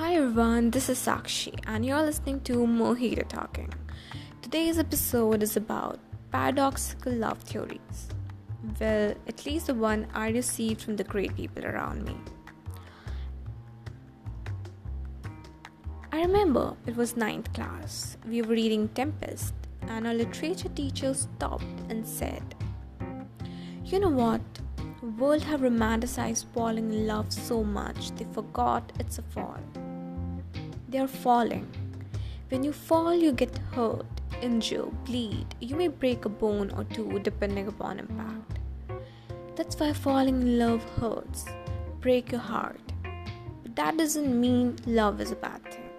Hi everyone, this is Sakshi, and you're listening to Mojito Talking. Today's episode is about paradoxical love theories. Well, at least the one I received from the great people around me. I remember it was ninth class. We were reading Tempest, and our literature teacher stopped and said, You know what? The world have romanticized falling in love so much they forgot it's a fall. They are falling. When you fall, you get hurt, injure, bleed. You may break a bone or two depending upon impact. That's why falling in love hurts, break your heart. But that doesn't mean love is a bad thing.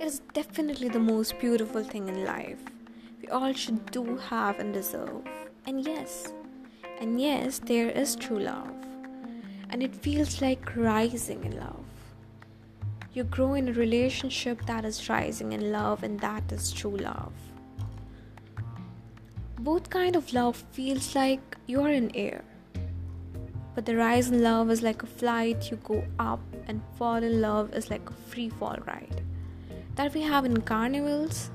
It is definitely the most beautiful thing in life. We all should do have and deserve. And yes, and yes, there is true love. And it feels like rising in love. You grow in a relationship that is rising in love, and that is true love. Both kind of love feels like you're in air. But the rise in love is like a flight, you go up, and fall in love is like a free fall ride. That we have in carnivals.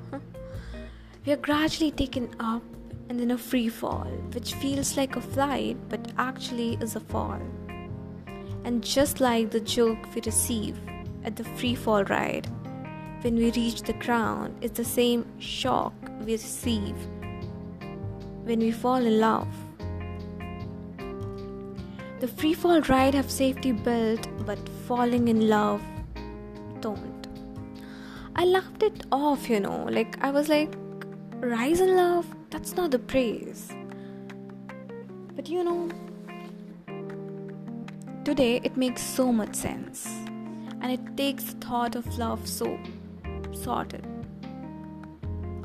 We are gradually taken up and then a free fall, which feels like a flight but actually is a fall. And just like the joke we receive at the free fall ride, when we reach the ground, it's the same shock we receive when we fall in love. The free fall ride have safety belt, but falling in love don't. I laughed it off, you know, like I was like, rise in love that's not the praise. But you know, today it makes so much sense and it takes the thought of love so sorted.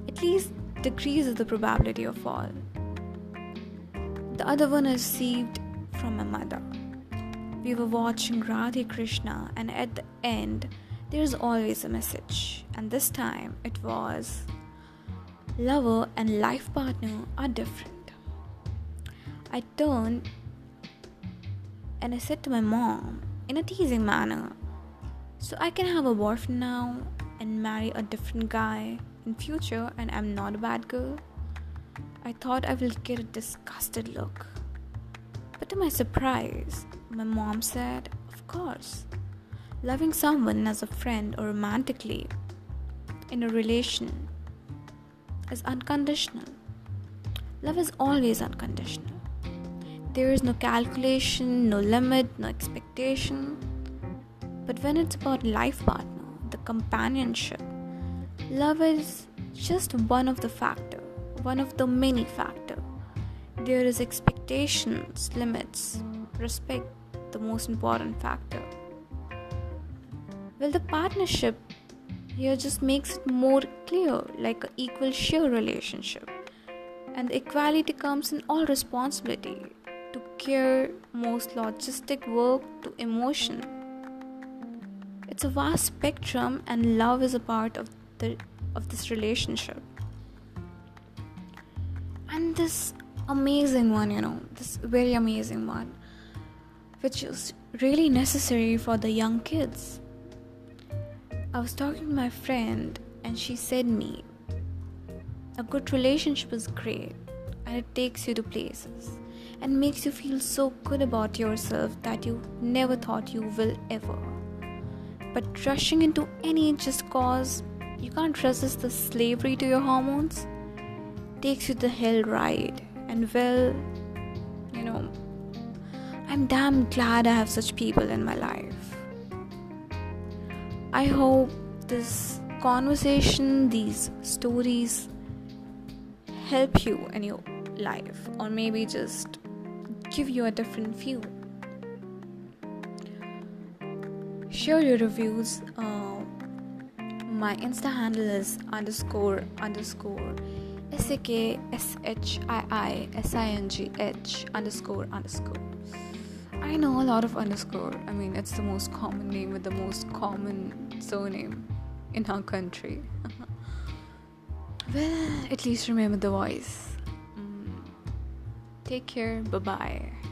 At least decreases the probability of fall. The other one I received from my mother. We were watching Radhe Krishna, and at the end, there's always a message, and this time it was lover and life partner are different. I turned and I said to my mom in a teasing manner, So I can have a boyfriend now and marry a different guy in future and I'm not a bad girl? I thought I will get a disgusted look. But to my surprise, my mom said, Of course. Loving someone as a friend or romantically in a relation is unconditional. Love is always unconditional. There is no calculation, no limit, no expectation. But when it's about life partner, the companionship, love is just one of the factor, one of the many factor. There is expectations, limits, respect, the most important factor. Well, the partnership here just makes it more clear like an equal share relationship and the equality comes in all responsibility to care most logistic work to emotion it's a vast spectrum and love is a part of the of this relationship and this amazing one you know this very amazing one which is really necessary for the young kids I was talking to my friend and she said me a good relationship is great and it takes you to places and makes you feel so good about yourself that you never thought you will ever. But rushing into any just cause you can't resist the slavery to your hormones takes you the hell ride and well you know I'm damn glad I have such people in my life. I hope this conversation, these stories help you in your life, or maybe just give you a different view. Share your reviews. Uh, my Insta handle is underscore underscore S A K S H I I S I N G H underscore underscore. I know a lot of underscore. I mean, it's the most common name with the most common surname in our country. well, at least remember the voice. Mm. Take care. Bye bye.